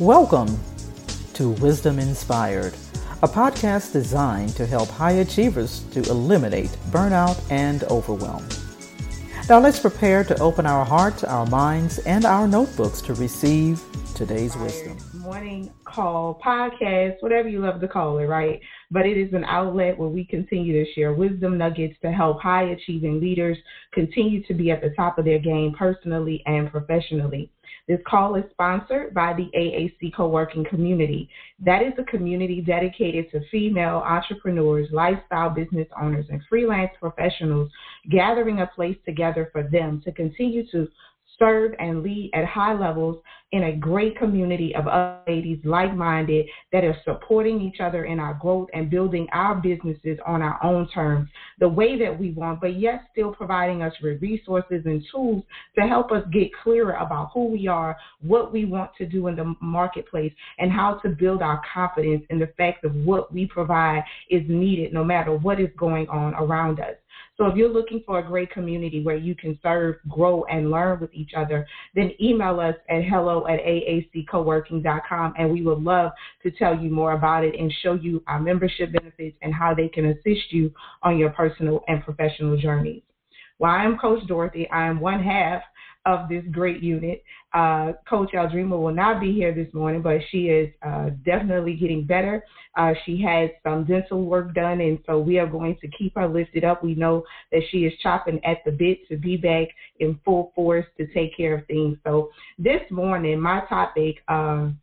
Welcome to Wisdom Inspired, a podcast designed to help high achievers to eliminate burnout and overwhelm. Now let's prepare to open our hearts, our minds, and our notebooks to receive today's wisdom. Morning call, podcast, whatever you love to call it, right? But it is an outlet where we continue to share wisdom nuggets to help high achieving leaders continue to be at the top of their game personally and professionally. This call is sponsored by the AAC co-working community. That is a community dedicated to female entrepreneurs, lifestyle business owners, and freelance professionals gathering a place together for them to continue to serve and lead at high levels in a great community of other ladies like minded that are supporting each other in our growth and building our businesses on our own terms, the way that we want, but yet still providing us with resources and tools to help us get clearer about who we are, what we want to do in the marketplace, and how to build our confidence in the fact of what we provide is needed no matter what is going on around us. So if you're looking for a great community where you can serve, grow, and learn with each other, then email us at hello at aaccoworking.com and we would love to tell you more about it and show you our membership benefits and how they can assist you on your personal and professional journeys. Well, I am Coach Dorothy. I am one half of this great unit. Uh, Coach Aldrima will not be here this morning, but she is uh, definitely getting better. Uh, she has some dental work done, and so we are going to keep her lifted up. We know that she is chopping at the bit to be back in full force to take care of things. So this morning, my topic. Um,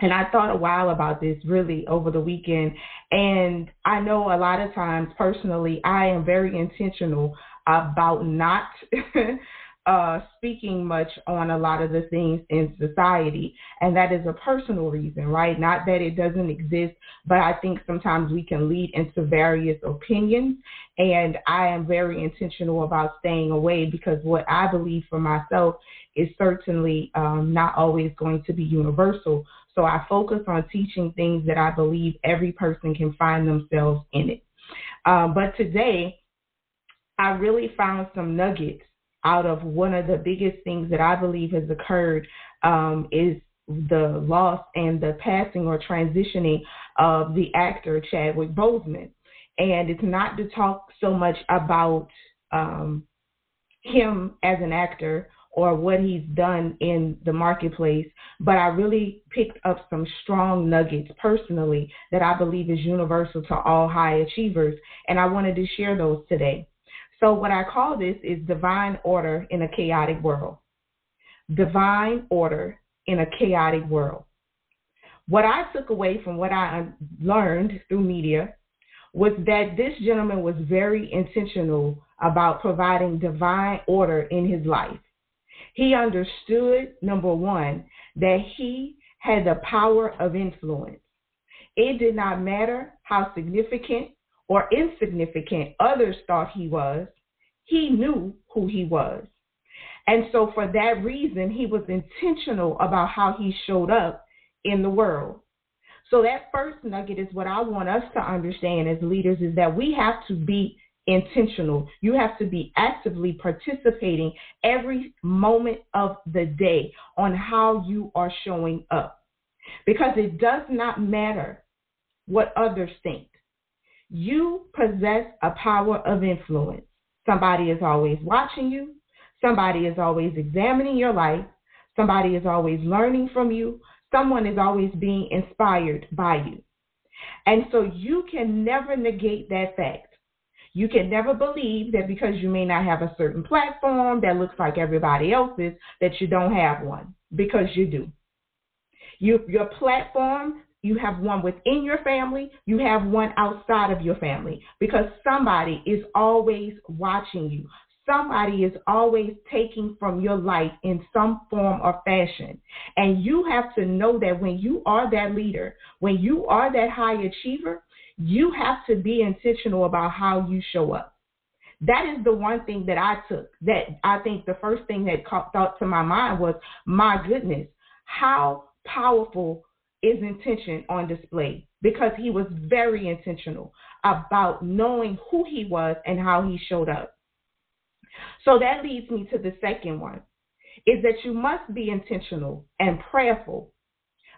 and I thought a while about this really over the weekend. And I know a lot of times personally, I am very intentional about not uh, speaking much on a lot of the things in society. And that is a personal reason, right? Not that it doesn't exist, but I think sometimes we can lead into various opinions. And I am very intentional about staying away because what I believe for myself is certainly um, not always going to be universal. So I focus on teaching things that I believe every person can find themselves in it. Um, but today, I really found some nuggets out of one of the biggest things that I believe has occurred um, is the loss and the passing or transitioning of the actor Chadwick Boseman. And it's not to talk so much about um, him as an actor or what he's done in the marketplace, but I really picked up some strong nuggets personally that I believe is universal to all high achievers, and I wanted to share those today. So, what I call this is divine order in a chaotic world. Divine order in a chaotic world. What I took away from what I learned through media was that this gentleman was very intentional about providing divine order in his life. He understood, number one, that he had the power of influence. It did not matter how significant or insignificant others thought he was, he knew who he was. And so, for that reason, he was intentional about how he showed up in the world. So, that first nugget is what I want us to understand as leaders is that we have to be intentional. You have to be actively participating every moment of the day on how you are showing up. Because it does not matter what others think. You possess a power of influence. Somebody is always watching you. Somebody is always examining your life. Somebody is always learning from you. Someone is always being inspired by you. And so you can never negate that fact. You can never believe that because you may not have a certain platform that looks like everybody else's, that you don't have one, because you do. You, your platform you have one within your family, you have one outside of your family because somebody is always watching you. Somebody is always taking from your life in some form or fashion. And you have to know that when you are that leader, when you are that high achiever, you have to be intentional about how you show up. That is the one thing that I took. That I think the first thing that caught, thought to my mind was, my goodness, how powerful is intention on display because he was very intentional about knowing who he was and how he showed up. So that leads me to the second one is that you must be intentional and prayerful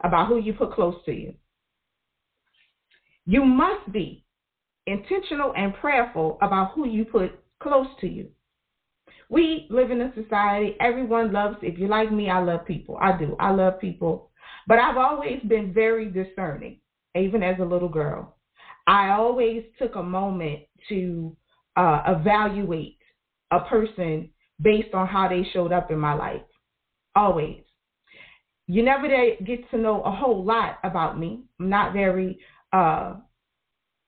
about who you put close to you. You must be intentional and prayerful about who you put close to you. We live in a society, everyone loves, if you like me, I love people. I do. I love people. But I've always been very discerning, even as a little girl. I always took a moment to uh, evaluate a person based on how they showed up in my life. Always. You never get to know a whole lot about me. I'm not very, uh,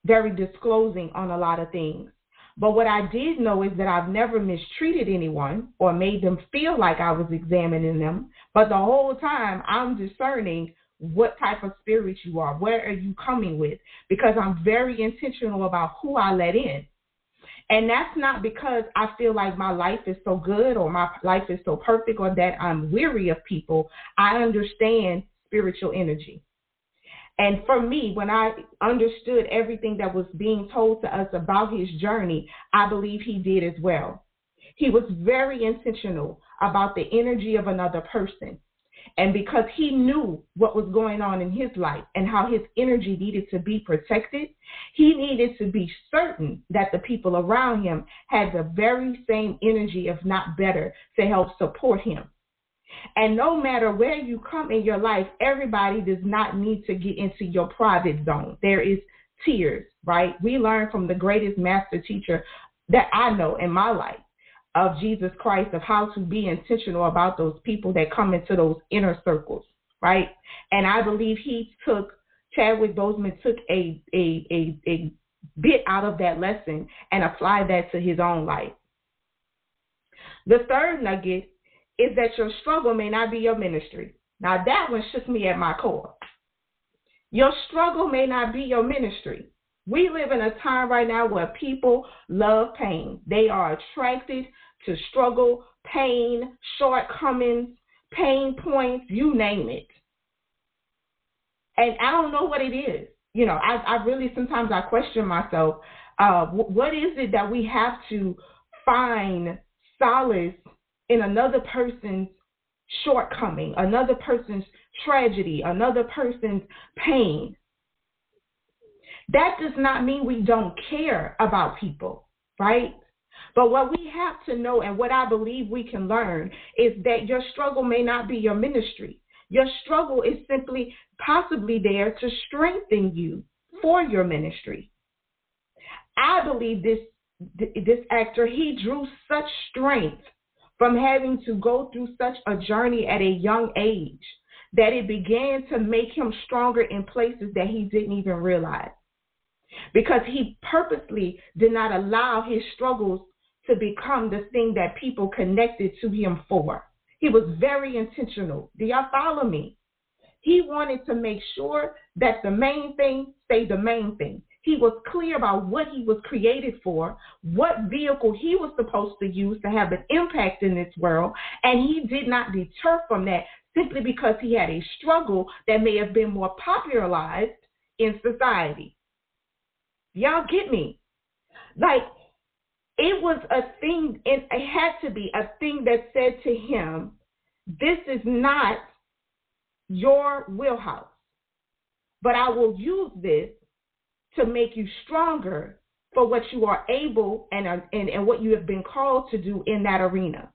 very disclosing on a lot of things. But what I did know is that I've never mistreated anyone or made them feel like I was examining them. But the whole time I'm discerning what type of spirit you are, where are you coming with, because I'm very intentional about who I let in. And that's not because I feel like my life is so good or my life is so perfect or that I'm weary of people. I understand spiritual energy. And for me, when I understood everything that was being told to us about his journey, I believe he did as well. He was very intentional about the energy of another person. And because he knew what was going on in his life and how his energy needed to be protected, he needed to be certain that the people around him had the very same energy, if not better, to help support him. And no matter where you come in your life, everybody does not need to get into your private zone. There is tiers, right? We learn from the greatest master teacher that I know in my life of Jesus Christ of how to be intentional about those people that come into those inner circles, right? And I believe he took Chadwick Boseman took a a a, a bit out of that lesson and applied that to his own life. The third nugget is that your struggle may not be your ministry. Now that one shook me at my core. Your struggle may not be your ministry. We live in a time right now where people love pain. They are attracted to struggle, pain, shortcomings, pain points, you name it. And I don't know what it is. You know, I, I really sometimes I question myself. Uh, what is it that we have to find solace in another person's shortcoming, another person's tragedy, another person's pain? That does not mean we don't care about people, right? But what we have to know and what I believe we can learn is that your struggle may not be your ministry. Your struggle is simply possibly there to strengthen you for your ministry. I believe this this actor he drew such strength from having to go through such a journey at a young age that it began to make him stronger in places that he didn't even realize. Because he purposely did not allow his struggles to become the thing that people connected to him for. He was very intentional. Do y'all follow me? He wanted to make sure that the main thing stayed the main thing. He was clear about what he was created for, what vehicle he was supposed to use to have an impact in this world, and he did not deter from that simply because he had a struggle that may have been more popularized in society. Y'all get me? Like it was a thing, and it had to be a thing that said to him, This is not your wheelhouse, but I will use this to make you stronger for what you are able and, uh, and, and what you have been called to do in that arena.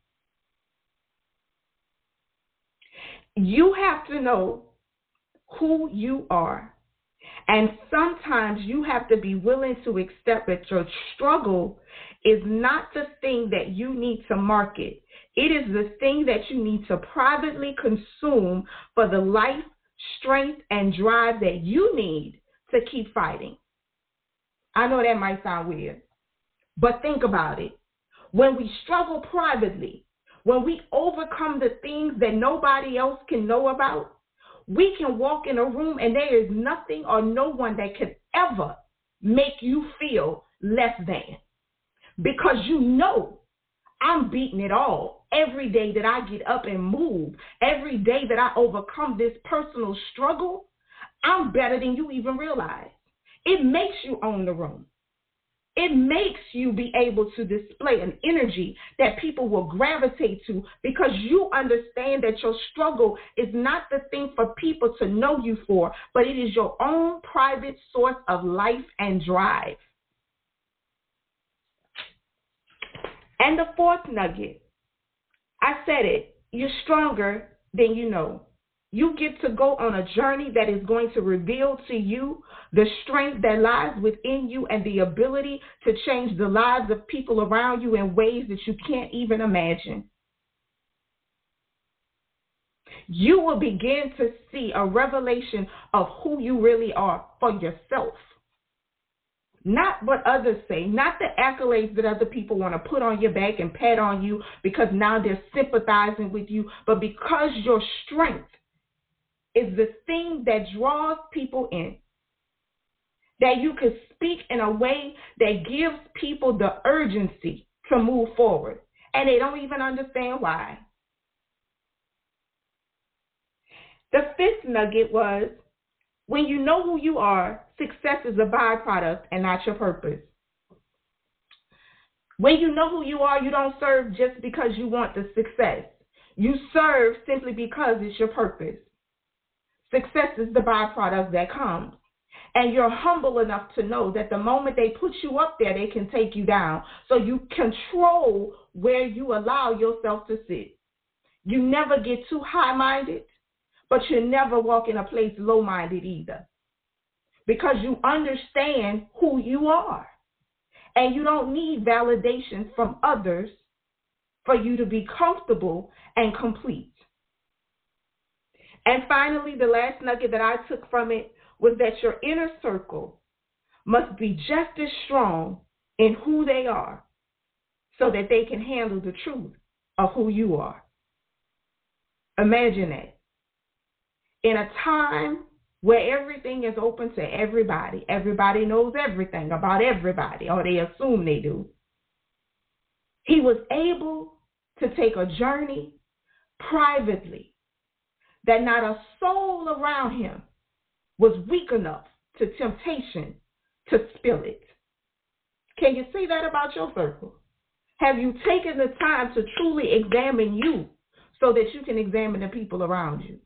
You have to know who you are. And sometimes you have to be willing to accept that your struggle is not the thing that you need to market. It is the thing that you need to privately consume for the life, strength, and drive that you need to keep fighting. I know that might sound weird, but think about it. When we struggle privately, when we overcome the things that nobody else can know about, we can walk in a room and there is nothing or no one that can ever make you feel less than because you know I'm beating it all every day that I get up and move, every day that I overcome this personal struggle. I'm better than you even realize. It makes you own the room. It makes you be able to display an energy that people will gravitate to because you understand that your struggle is not the thing for people to know you for, but it is your own private source of life and drive. And the fourth nugget I said it, you're stronger than you know. You get to go on a journey that is going to reveal to you the strength that lies within you and the ability to change the lives of people around you in ways that you can't even imagine. You will begin to see a revelation of who you really are for yourself. Not what others say, not the accolades that other people want to put on your back and pat on you because now they're sympathizing with you, but because your strength is the thing that draws people in. That you can speak in a way that gives people the urgency to move forward. And they don't even understand why. The fifth nugget was when you know who you are, success is a byproduct and not your purpose. When you know who you are, you don't serve just because you want the success. You serve simply because it's your purpose. Success is the byproduct that comes. And you're humble enough to know that the moment they put you up there, they can take you down. So you control where you allow yourself to sit. You never get too high minded, but you never walk in a place low minded either. Because you understand who you are. And you don't need validation from others for you to be comfortable and complete. And finally, the last nugget that I took from it was that your inner circle must be just as strong in who they are so that they can handle the truth of who you are. Imagine that. In a time where everything is open to everybody, everybody knows everything about everybody, or they assume they do. He was able to take a journey privately that not a soul around him was weak enough to temptation to spill it. Can you see that about your circle? Have you taken the time to truly examine you so that you can examine the people around you?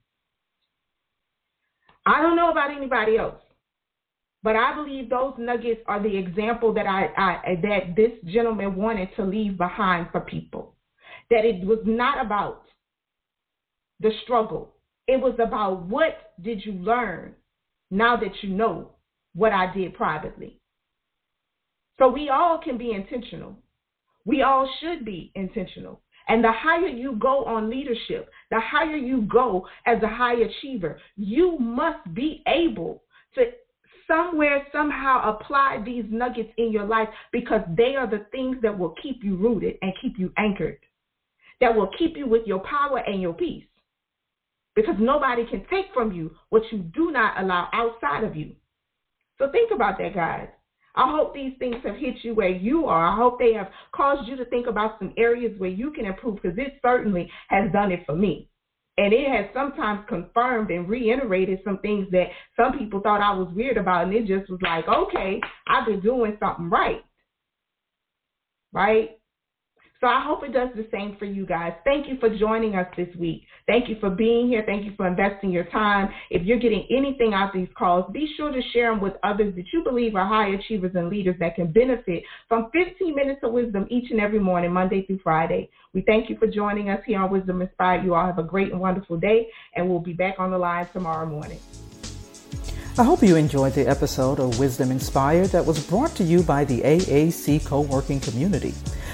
I don't know about anybody else, but I believe those nuggets are the example that I, I that this gentleman wanted to leave behind for people. That it was not about the struggle. It was about what did you learn now that you know what I did privately. So we all can be intentional. We all should be intentional. And the higher you go on leadership, the higher you go as a high achiever, you must be able to somewhere, somehow apply these nuggets in your life because they are the things that will keep you rooted and keep you anchored, that will keep you with your power and your peace because nobody can take from you what you do not allow outside of you. So think about that, guys. I hope these things have hit you where you are. I hope they have caused you to think about some areas where you can improve because it certainly has done it for me. And it has sometimes confirmed and reiterated some things that some people thought I was weird about. And it just was like, okay, I've been doing something right. Right? So I hope it does the same for you guys. Thank you for joining us this week. Thank you for being here. Thank you for investing your time. If you're getting anything out of these calls, be sure to share them with others that you believe are high achievers and leaders that can benefit from 15 minutes of wisdom each and every morning, Monday through Friday. We thank you for joining us here on Wisdom Inspired. You all have a great and wonderful day, and we'll be back on the line tomorrow morning. I hope you enjoyed the episode of Wisdom Inspired that was brought to you by the AAC co working community,